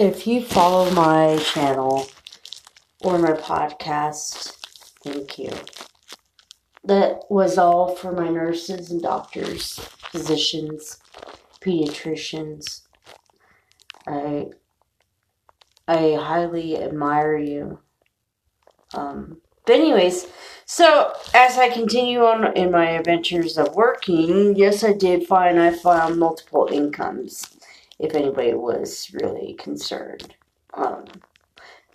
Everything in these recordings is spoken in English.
If you follow my channel or my podcast, thank you. That was all for my nurses and doctors, physicians, pediatricians. I I highly admire you. Um, but anyways, so as I continue on in my adventures of working, yes, I did find I found multiple incomes. If anybody was really concerned, um,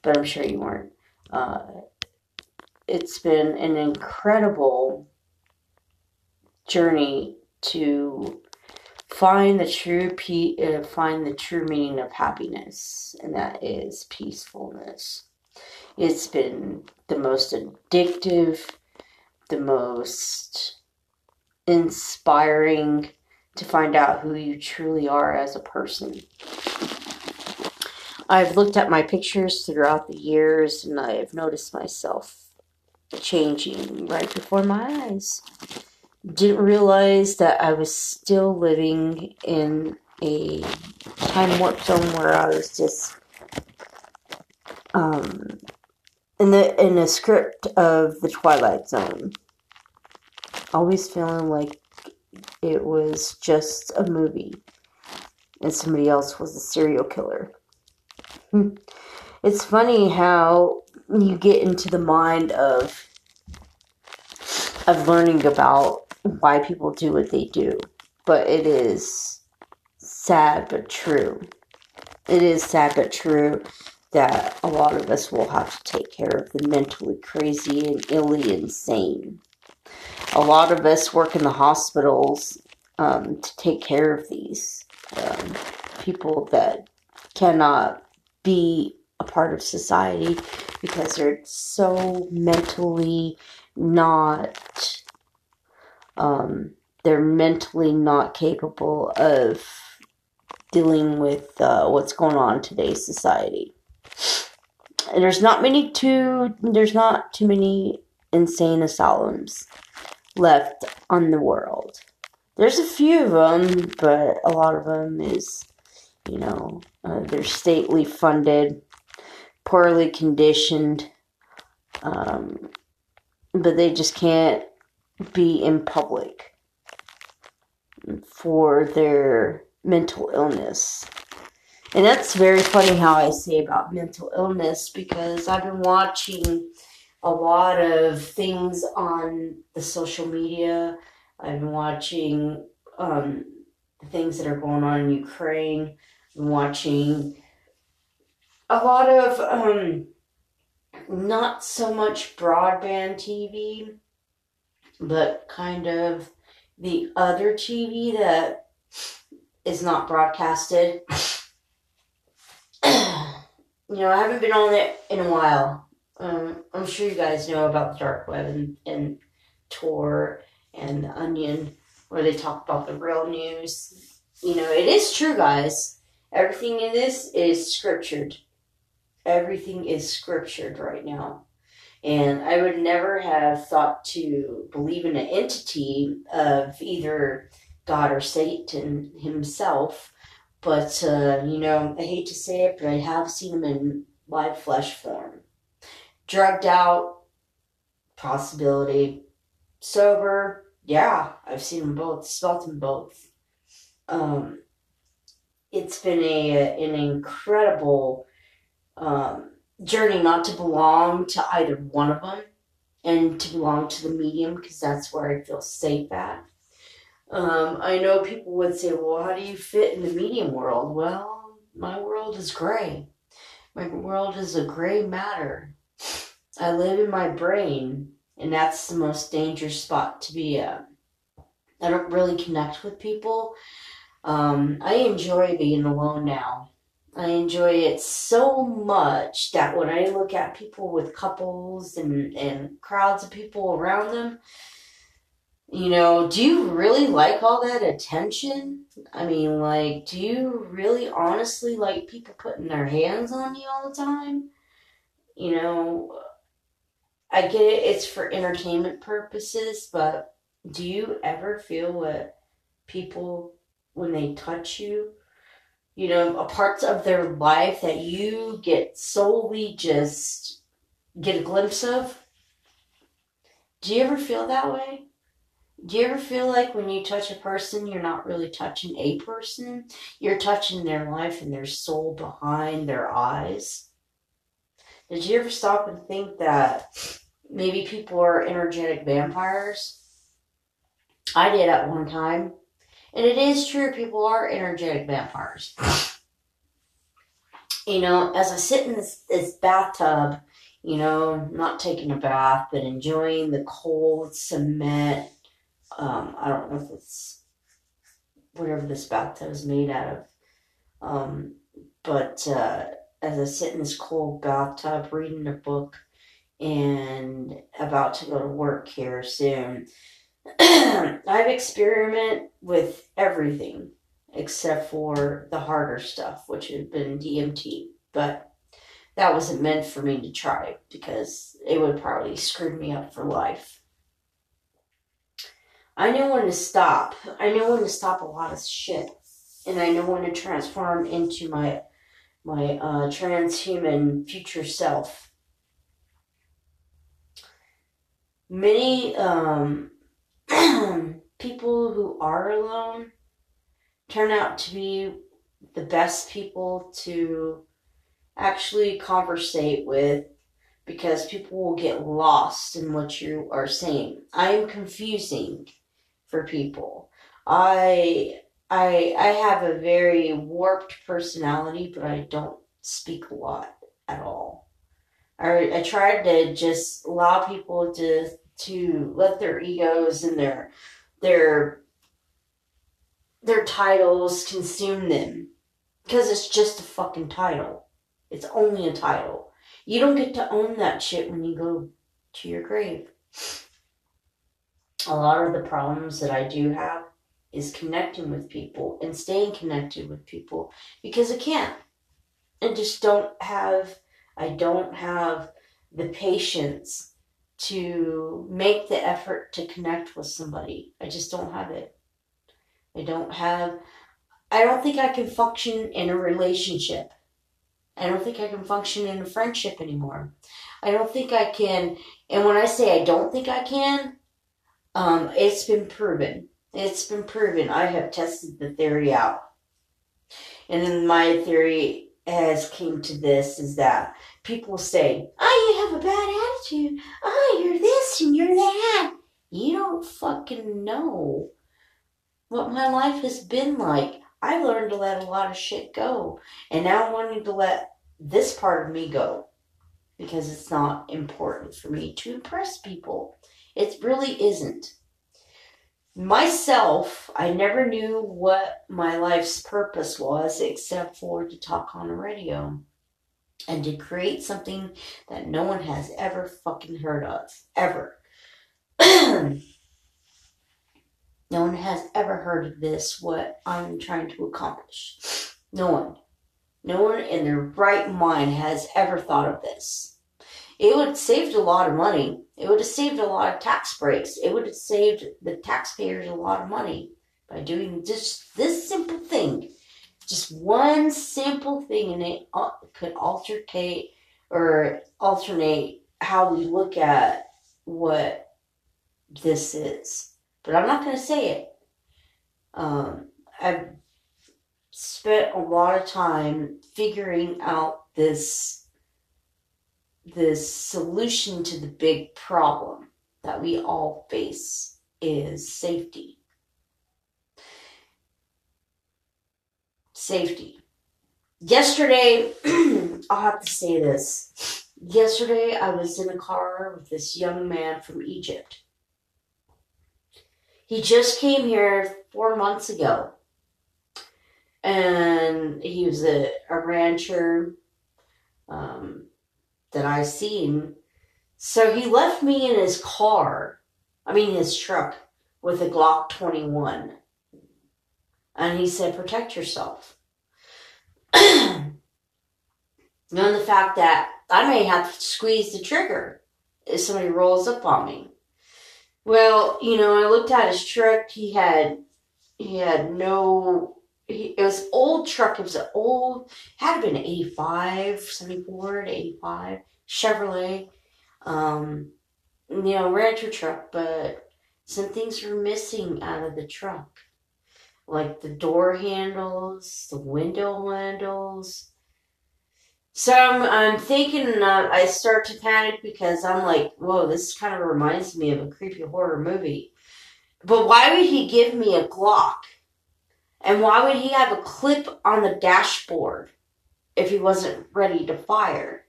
but I'm sure you weren't. Uh, it's been an incredible journey to find the true pe- uh, find the true meaning of happiness, and that is peacefulness. It's been the most addictive, the most inspiring to find out who you truly are as a person. I've looked at my pictures throughout the years and I've noticed myself changing right before my eyes. Didn't realize that I was still living in a time warp zone where I was just um, in the in a script of the Twilight Zone. Always feeling like it was just a movie and somebody else was a serial killer. It's funny how you get into the mind of of learning about why people do what they do, but it is sad but true. It is sad but true that a lot of us will have to take care of the mentally crazy and illy insane. A lot of us work in the hospitals um, to take care of these um, people that cannot be a part of society because they're so mentally not um, they're mentally not capable of dealing with uh, what's going on in today's society. And there's not many too there's not too many insane asylums left on the world. There's a few of them, but a lot of them is, you know, uh, they're stately funded, poorly conditioned, um, but they just can't be in public for their mental illness. And that's very funny how I say about mental illness because I've been watching a lot of things on the social media. I've been watching um, the things that are going on in Ukraine. Been watching a lot of um, not so much broadband TV, but kind of the other TV that is not broadcasted. you know, I haven't been on it in a while. Um, I'm sure you guys know about the dark web and, and Tor and the Onion, where they talk about the real news. You know, it is true, guys. Everything in this is scriptured. Everything is scriptured right now. And I would never have thought to believe in an entity of either God or Satan himself. But, uh, you know, I hate to say it, but I have seen him in live flesh form. Drugged out, possibility. Sober, yeah, I've seen them both, smelt them both. Um, it's been a an incredible um, journey not to belong to either one of them and to belong to the medium because that's where I feel safe at. Um, I know people would say, well, how do you fit in the medium world? Well, my world is gray. My world is a gray matter. I live in my brain, and that's the most dangerous spot to be at. I don't really connect with people. Um, I enjoy being alone now. I enjoy it so much that when I look at people with couples and, and crowds of people around them, you know, do you really like all that attention? I mean, like, do you really honestly like people putting their hands on you all the time? You know, I get it, it's for entertainment purposes, but do you ever feel what people, when they touch you, you know, a parts of their life that you get solely just get a glimpse of. Do you ever feel that way? Do you ever feel like when you touch a person, you're not really touching a person? You're touching their life and their soul behind their eyes? Did you ever stop and think that maybe people are energetic vampires? I did at one time. And it is true, people are energetic vampires. You know, as I sit in this, this bathtub, you know, not taking a bath, but enjoying the cold cement. Um, I don't know if it's whatever this bathtub is made out of. Um, but uh, as I sit in this cold bathtub reading a book and about to go to work here soon, I've experimented with everything except for the harder stuff, which had been DMT. But that wasn't meant for me to try because it would probably screw me up for life. I know when to stop. I know when to stop a lot of shit, and I know when to transform into my my uh, transhuman future self. Many um, people who are alone turn out to be the best people to actually conversate with because people will get lost in what you are saying. I am confusing for people. I I I have a very warped personality, but I don't speak a lot at all. I I tried to just allow people to to let their egos and their their their titles consume them because it's just a fucking title. It's only a title. You don't get to own that shit when you go to your grave. A lot of the problems that I do have is connecting with people and staying connected with people because I can't. I just don't have I don't have the patience to make the effort to connect with somebody. I just don't have it. I don't have I don't think I can function in a relationship. I don't think I can function in a friendship anymore. I don't think I can and when I say I don't think I can, um, it's been proven. It's been proven. I have tested the theory out. And then my theory has came to this is that people say, Oh, you have a bad attitude. Oh, you're this and you're that. You don't fucking know what my life has been like. I learned to let a lot of shit go. And now I'm wanting to let this part of me go because it's not important for me to impress people. It really isn't. Myself, I never knew what my life's purpose was except for to talk on the radio and to create something that no one has ever fucking heard of. Ever. no one has ever heard of this, what I'm trying to accomplish. No one. No one in their right mind has ever thought of this. It would have saved a lot of money. It would have saved a lot of tax breaks. It would have saved the taxpayers a lot of money by doing just this simple thing. Just one simple thing, and it could alternate or alternate how we look at what this is. But I'm not going to say it. Um, I've spent a lot of time figuring out this the solution to the big problem that we all face is safety. Safety. Yesterday, I'll have to say this. Yesterday, I was in a car with this young man from Egypt. He just came here four months ago. And he was a, a rancher. Um, that I seen. So he left me in his car, I mean his truck, with a Glock 21. And he said, protect yourself. Knowing the fact that I may have to squeeze the trigger if somebody rolls up on me. Well, you know, I looked at his truck. He had he had no he, it was old truck. It was an old, had been 85, 74 to 85 Chevrolet, um, you know, rancher truck, but some things were missing out of the truck. Like the door handles, the window handles. So I'm, I'm thinking, uh, I start to panic because I'm like, whoa, this kind of reminds me of a creepy horror movie. But why would he give me a Glock? And why would he have a clip on the dashboard if he wasn't ready to fire?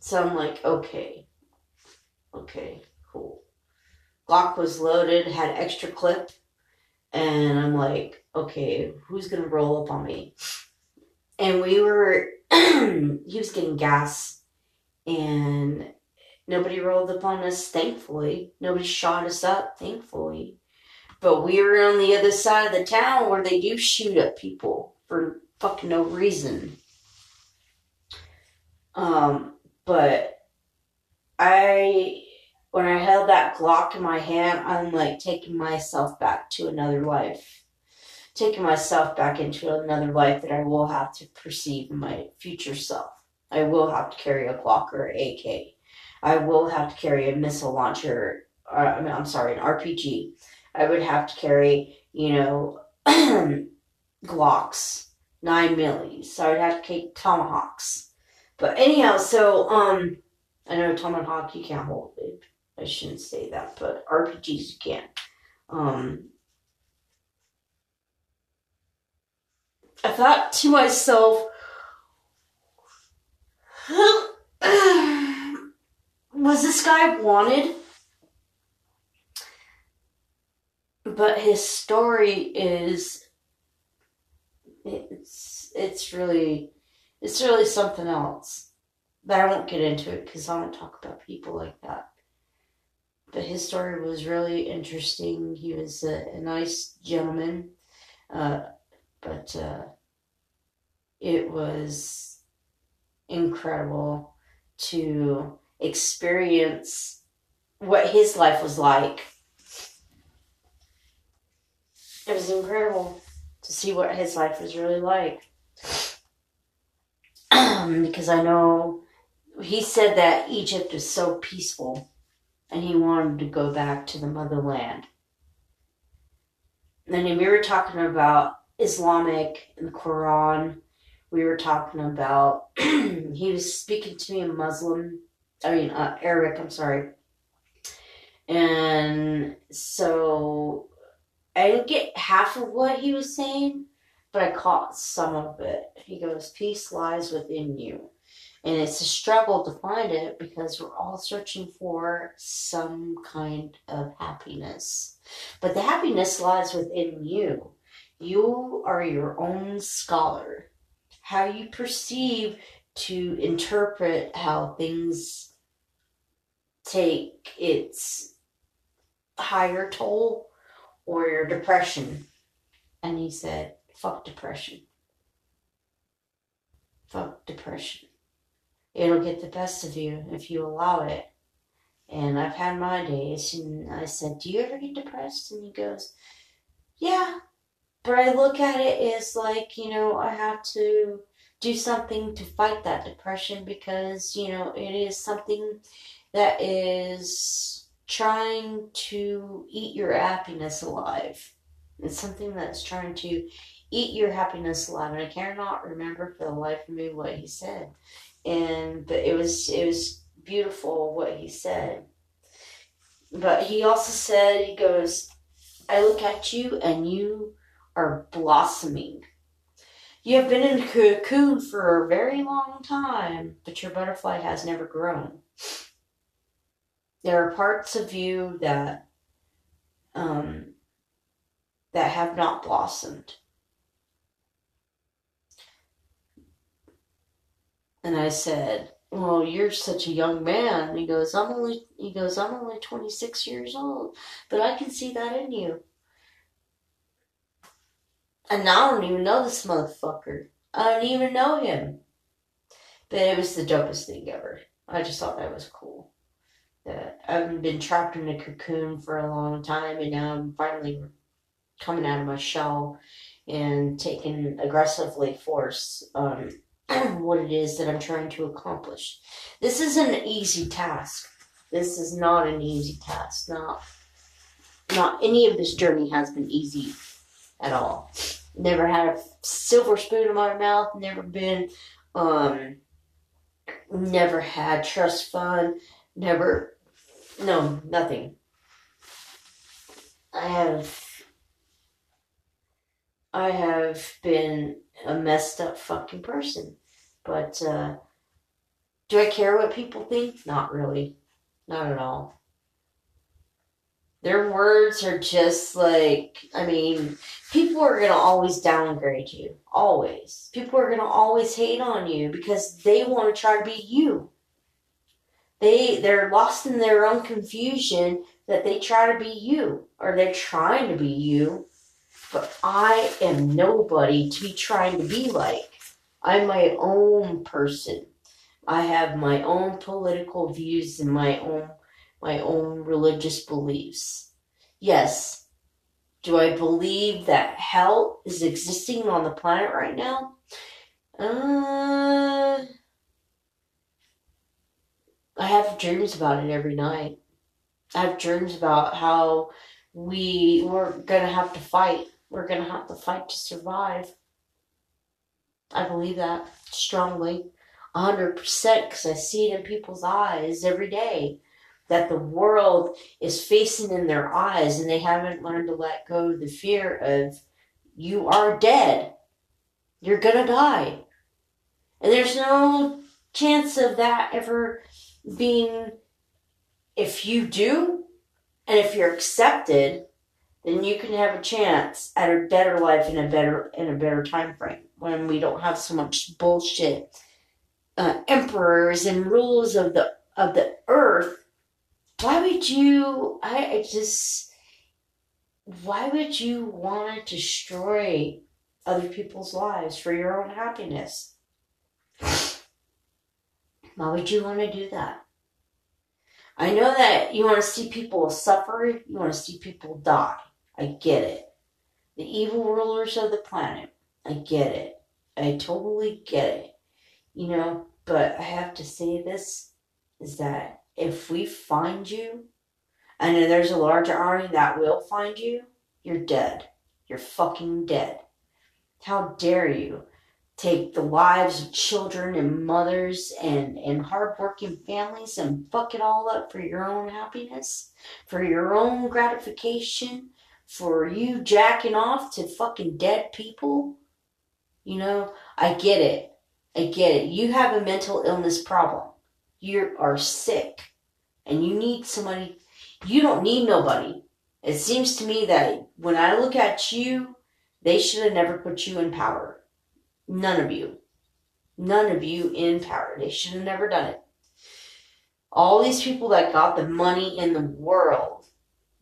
So I'm like, okay, okay, cool. Glock was loaded, had extra clip, and I'm like, okay, who's gonna roll up on me? And we were, he was getting gas, and nobody rolled up on us, thankfully. Nobody shot us up, thankfully. But we were on the other side of the town where they do shoot at people for fucking no reason. Um, but I, when I held that Glock in my hand, I'm like taking myself back to another life. Taking myself back into another life that I will have to perceive in my future self. I will have to carry a Glock or AK. I will have to carry a missile launcher. Or, I mean, I'm sorry, an RPG. I would have to carry, you know, Glocks, nine millis. So I would have to carry tomahawks. But anyhow, so um, I know tomahawk you can't hold it. I shouldn't say that, but RPGs you can. Um, I thought to myself, was this guy wanted? But his story is it's it's really it's really something else. But I won't get into it because I don't talk about people like that. But his story was really interesting. He was a, a nice gentleman, uh, but uh, it was incredible to experience what his life was like. It was incredible to see what his life was really like. because I know he said that Egypt is so peaceful and he wanted to go back to the motherland. And then we were talking about Islamic and the Quran. We were talking about, he was speaking to me in Muslim I mean, uh, Arabic, I'm sorry. And so I didn't get half of what he was saying, but I caught some of it. He goes, Peace lies within you. And it's a struggle to find it because we're all searching for some kind of happiness. But the happiness lies within you. You are your own scholar. How you perceive to interpret how things take its higher toll or your depression. And he said, fuck depression. Fuck depression. It'll get the best of you if you allow it. And I've had my days, and I said, Do you ever get depressed? And he goes, Yeah. But I look at it as like, you know, I have to do something to fight that depression because, you know, it is something that is trying to eat your happiness alive. It's something that's trying to eat your happiness alive. And I cannot remember for the life of me what he said. And but it was it was beautiful what he said. But he also said, he goes, I look at you and you are blossoming. You have been in a cocoon for a very long time, but your butterfly has never grown. There are parts of you that um, that have not blossomed. And I said, "Well, you're such a young man." He goes, "I'm only." He goes, "I'm only 26 years old, but I can see that in you." And now I don't even know this motherfucker. I don't even know him. But it was the dopest thing ever. I just thought that was cool. That I've been trapped in a cocoon for a long time and now I'm finally coming out of my shell and taking aggressively force um, what it is that I'm trying to accomplish. This isn't an easy task. This is not an easy task. Not not any of this journey has been easy at all. Never had a silver spoon in my mouth. Never been, um, never had trust fund. Never, no, nothing. I have, I have been a messed up fucking person. But, uh, do I care what people think? Not really. Not at all. Their words are just like, I mean, people are going to always downgrade you. Always. People are going to always hate on you because they want to try to be you. They, they're lost in their own confusion that they try to be you or they're trying to be you. But I am nobody to be trying to be like. I'm my own person. I have my own political views and my own my own religious beliefs. Yes, do I believe that hell is existing on the planet right now? Uh, I have dreams about it every night. I have dreams about how we we're gonna have to fight. We're gonna have to fight to survive. I believe that strongly, hundred percent, because I see it in people's eyes every day that the world is facing in their eyes and they haven't learned to let go of the fear of you are dead. You're gonna die. And there's no chance of that ever being if you do and if you're accepted, then you can have a chance at a better life in a better in a better time frame when we don't have so much bullshit uh, emperors and rules of the of the earth. Why would you I, I just why would you want to destroy other people's lives for your own happiness why would you want to do that? I know that you want to see people suffer you want to see people die. I get it. The evil rulers of the planet i get it. I totally get it. You know but i have to say this is that if we find you, and there's a large army that will find you, you're dead. You're fucking dead. How dare you take the lives of children and mothers and, and hardworking families and fuck it all up for your own happiness, for your own gratification, for you jacking off to fucking dead people? You know, I get it. I get it. You have a mental illness problem you are sick and you need somebody, you don't need nobody. It seems to me that when I look at you, they should have never put you in power. None of you. None of you in power. They should have never done it. All these people that got the money in the world.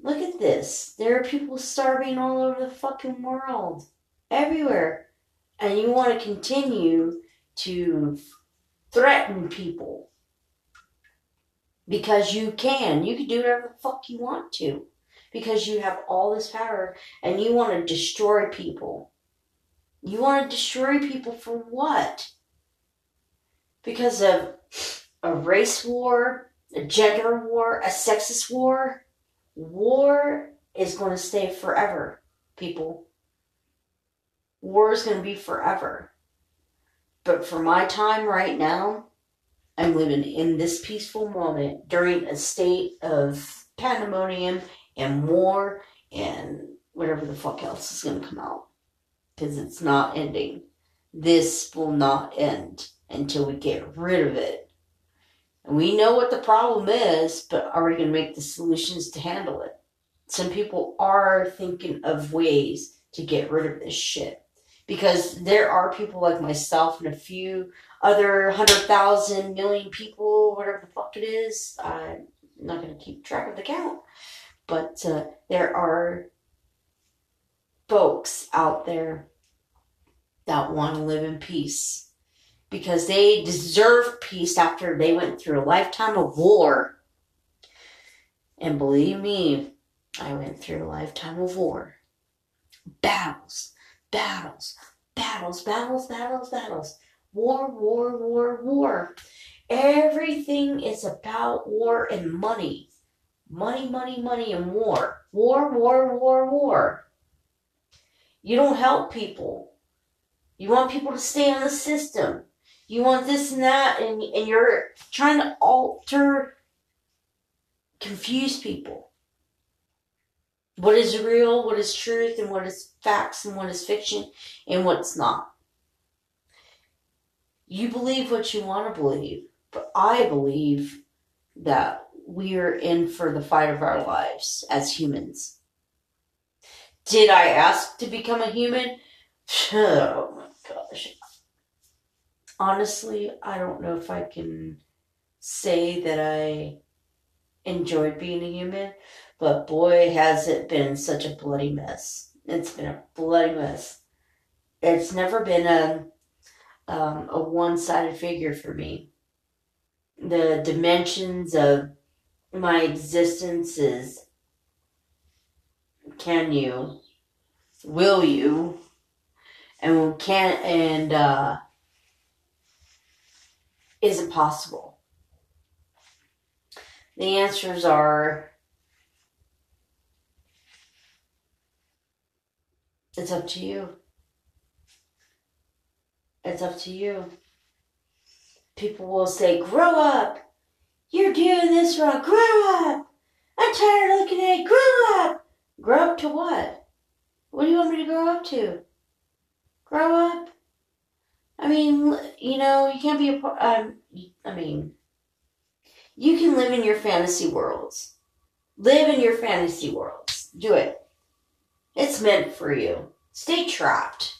Look at this. There are people starving all over the fucking world. Everywhere. And you want to continue to threaten people because you can. You can do whatever the fuck you want to because you have all this power and you want to destroy people. You want to destroy people for what? Because of a race war, a gender war, a sexist war. War is going to stay forever, people. War is going to be forever. But for my time right now, I'm living in this peaceful moment during a state of pandemonium and war and whatever the fuck else is going to come out. Because it's not ending. This will not end until we get rid of it. And we know what the problem is, but are we going to make the solutions to handle it? Some people are thinking of ways to get rid of this shit. Because there are people like myself and a few other hundred thousand million people, whatever the fuck it is. I'm not going to keep track of the count, but uh, there are folks out there that want to live in peace because they deserve peace after they went through a lifetime of war. And believe me, I went through a lifetime of war, battles, battles, battles, battles, battles, battles. War, war, war, war. Everything is about war and money. Money, money, money, and war. War, war, war, war. You don't help people. You want people to stay on the system. You want this and that, and, and you're trying to alter, confuse people. What is real, what is truth, and what is facts, and what is fiction, and what's not. You believe what you want to believe, but I believe that we're in for the fight of our lives as humans. Did I ask to become a human? Oh my gosh. Honestly, I don't know if I can say that I enjoyed being a human, but boy, has it been such a bloody mess. It's been a bloody mess. It's never been a um, a one sided figure for me. The dimensions of my existence is can you, will you, and can and uh, is it possible? The answers are it's up to you. It's up to you. People will say, grow up. You're doing this wrong. Grow up. I'm tired of looking at it. Grow up. Grow up to what? What do you want me to grow up to? Grow up? I mean, you know, you can't be a part. Um, I mean, you can live in your fantasy worlds. Live in your fantasy worlds. Do it. It's meant for you. Stay trapped.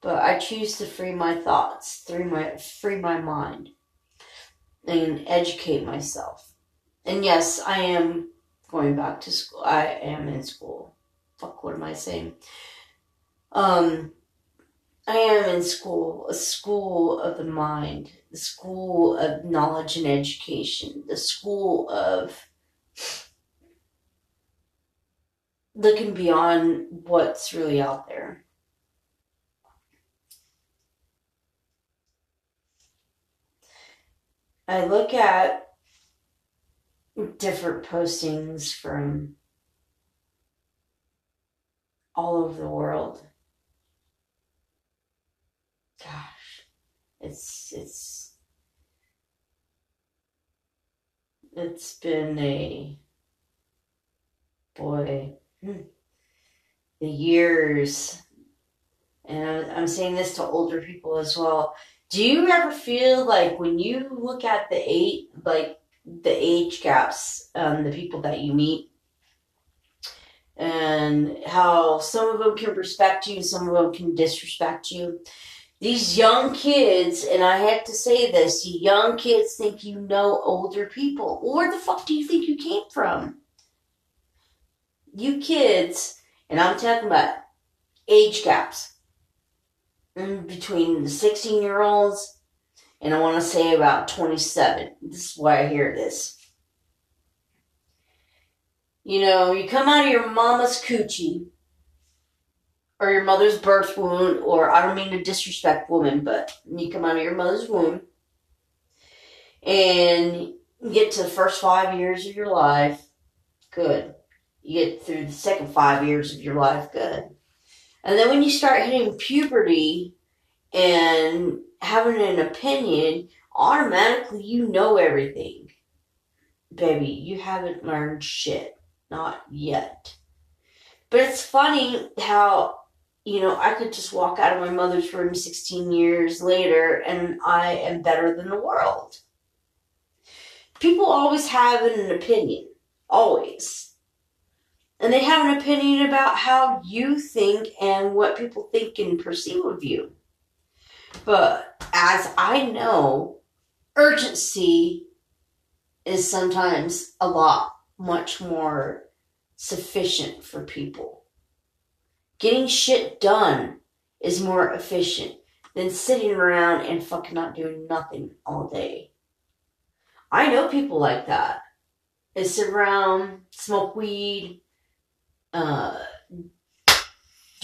But I choose to free my thoughts, free my free my mind, and educate myself. And yes, I am going back to school. I am in school. Fuck, what am I saying? Um, I am in school, a school of the mind, the school of knowledge and education, the school of looking beyond what's really out there. I look at different postings from all over the world. Gosh, it's it's it's been a boy hmm, the years and I'm saying this to older people as well do you ever feel like when you look at the eight like the age gaps um, the people that you meet and how some of them can respect you some of them can disrespect you. These young kids and i have to say this you young kids think you know older people. Where the fuck do you think you came from? You kids and i'm talking about age gaps in between the 16 year olds and I want to say about 27. This is why I hear this. You know, you come out of your mama's coochie or your mother's birth wound, or I don't mean to disrespect women, but you come out of your mother's womb and get to the first five years of your life, good. You get through the second five years of your life, good. And then when you start hitting puberty and having an opinion, automatically you know everything. Baby, you haven't learned shit. Not yet. But it's funny how, you know, I could just walk out of my mother's room 16 years later and I am better than the world. People always have an opinion. Always and they have an opinion about how you think and what people think and perceive of you. But as I know, urgency is sometimes a lot much more sufficient for people. Getting shit done is more efficient than sitting around and fucking not doing nothing all day. I know people like that. They sit around, smoke weed, uh,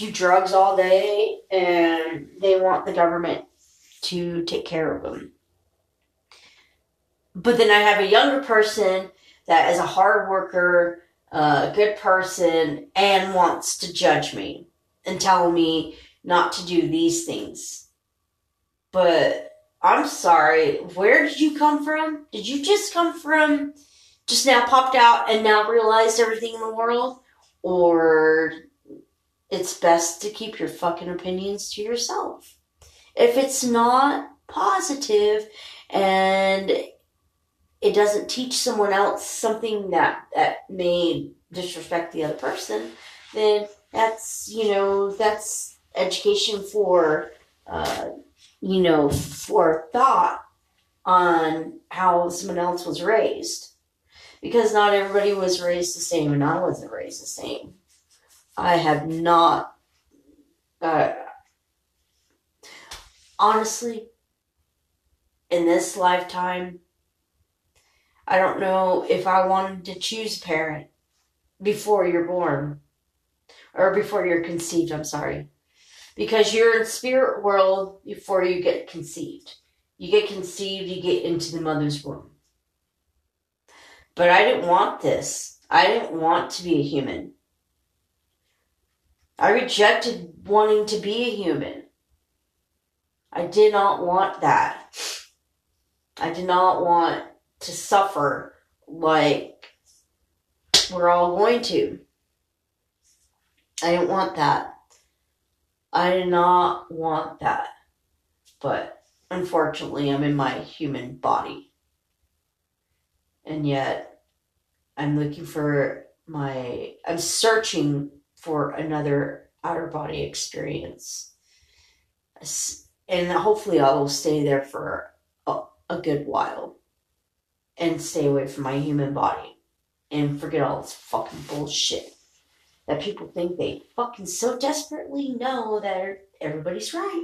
do drugs all day and they want the government to take care of them. But then I have a younger person that is a hard worker, a good person, and wants to judge me and tell me not to do these things. But I'm sorry, where did you come from? Did you just come from just now popped out and now realized everything in the world? Or it's best to keep your fucking opinions to yourself. If it's not positive and it doesn't teach someone else something that, that may disrespect the other person, then that's, you know, that's education for, uh, you know, for thought on how someone else was raised. Because not everybody was raised the same, and I wasn't raised the same. I have not, uh, honestly, in this lifetime, I don't know if I wanted to choose a parent before you're born or before you're conceived, I'm sorry. Because you're in spirit world before you get conceived. You get conceived, you get into the mother's womb. But I didn't want this. I didn't want to be a human. I rejected wanting to be a human. I did not want that. I did not want to suffer like we're all going to. I didn't want that. I did not want that. But unfortunately, I'm in my human body. And yet, I'm looking for my, I'm searching for another outer body experience. And hopefully, I will stay there for a, a good while and stay away from my human body and forget all this fucking bullshit that people think they fucking so desperately know that er, everybody's right.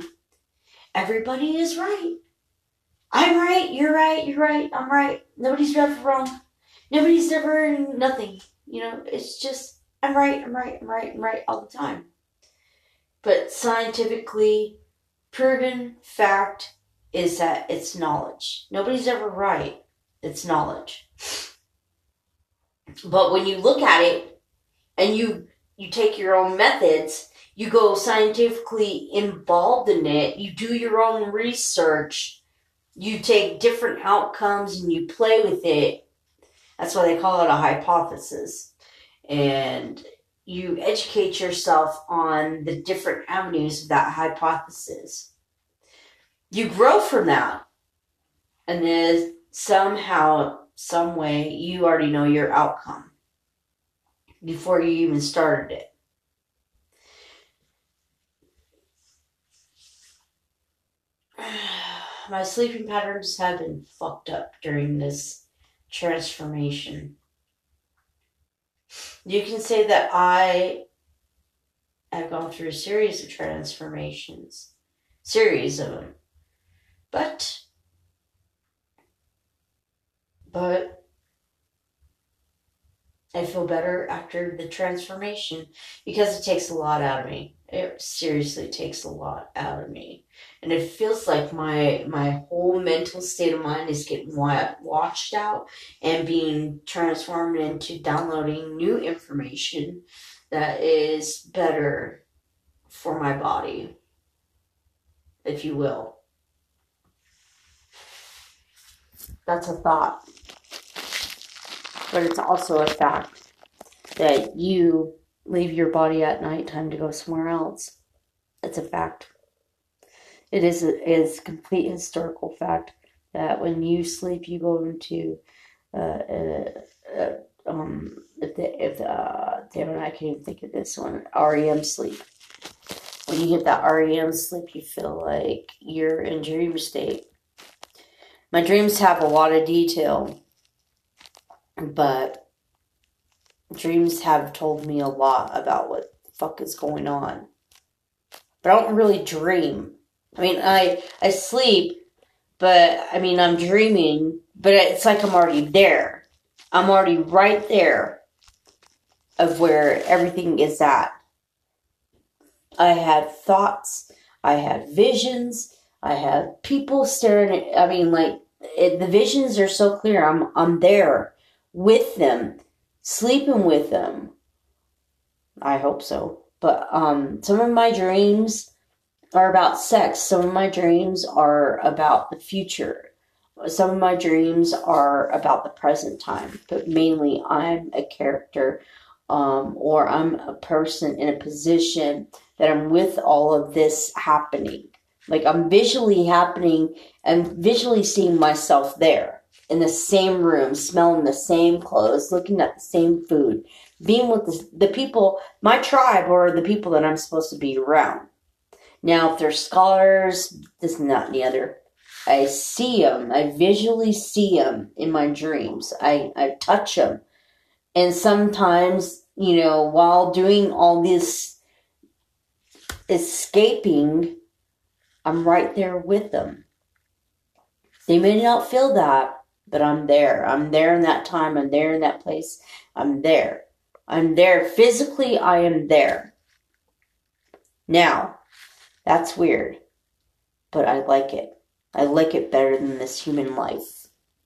Everybody is right. I'm right, you're right, you're right, I'm right. Nobody's ever wrong. Nobody's ever nothing. You know, it's just I'm right, I'm right, I'm right, I'm right all the time. But scientifically proven fact is that it's knowledge. Nobody's ever right. It's knowledge. But when you look at it and you you take your own methods, you go scientifically involved in it, you do your own research, you take different outcomes and you play with it. That's why they call it a hypothesis. And you educate yourself on the different avenues of that hypothesis. You grow from that. And then somehow, some way, you already know your outcome before you even started it. My sleeping patterns have been fucked up during this transformation. You can say that I have gone through a series of transformations, series of them. But but I feel better after the transformation because it takes a lot out of me. It seriously takes a lot out of me. And it feels like my my whole mental state of mind is getting washed out and being transformed into downloading new information that is better for my body, if you will. That's a thought but it's also a fact that you leave your body at nighttime to go somewhere else. It's a fact. It is a, is a complete historical fact that when you sleep, you go into uh, uh, uh, um if the if the uh, damn it, I can't even think of this one REM sleep. When you get that REM sleep, you feel like you're in dream state. My dreams have a lot of detail but dreams have told me a lot about what the fuck is going on. But I don't really dream. I mean, I I sleep, but I mean, I'm dreaming, but it's like I'm already there. I'm already right there of where everything is at. I had thoughts, I had visions, I had people staring at I mean like it, the visions are so clear. I'm I'm there with them, sleeping with them. I hope so. But um some of my dreams are about sex. Some of my dreams are about the future. Some of my dreams are about the present time, but mainly I'm a character um, or I'm a person in a position that I'm with all of this happening. Like I'm visually happening and visually seeing myself there in the same room, smelling the same clothes, looking at the same food, being with the, the people, my tribe, or the people that I'm supposed to be around. Now, if they're scholars, this and that and the other, I see them. I visually see them in my dreams. I, I touch them. And sometimes, you know, while doing all this escaping, I'm right there with them. They may not feel that, but I'm there. I'm there in that time. I'm there in that place. I'm there. I'm there. Physically, I am there. Now, that's weird, but I like it. I like it better than this human life.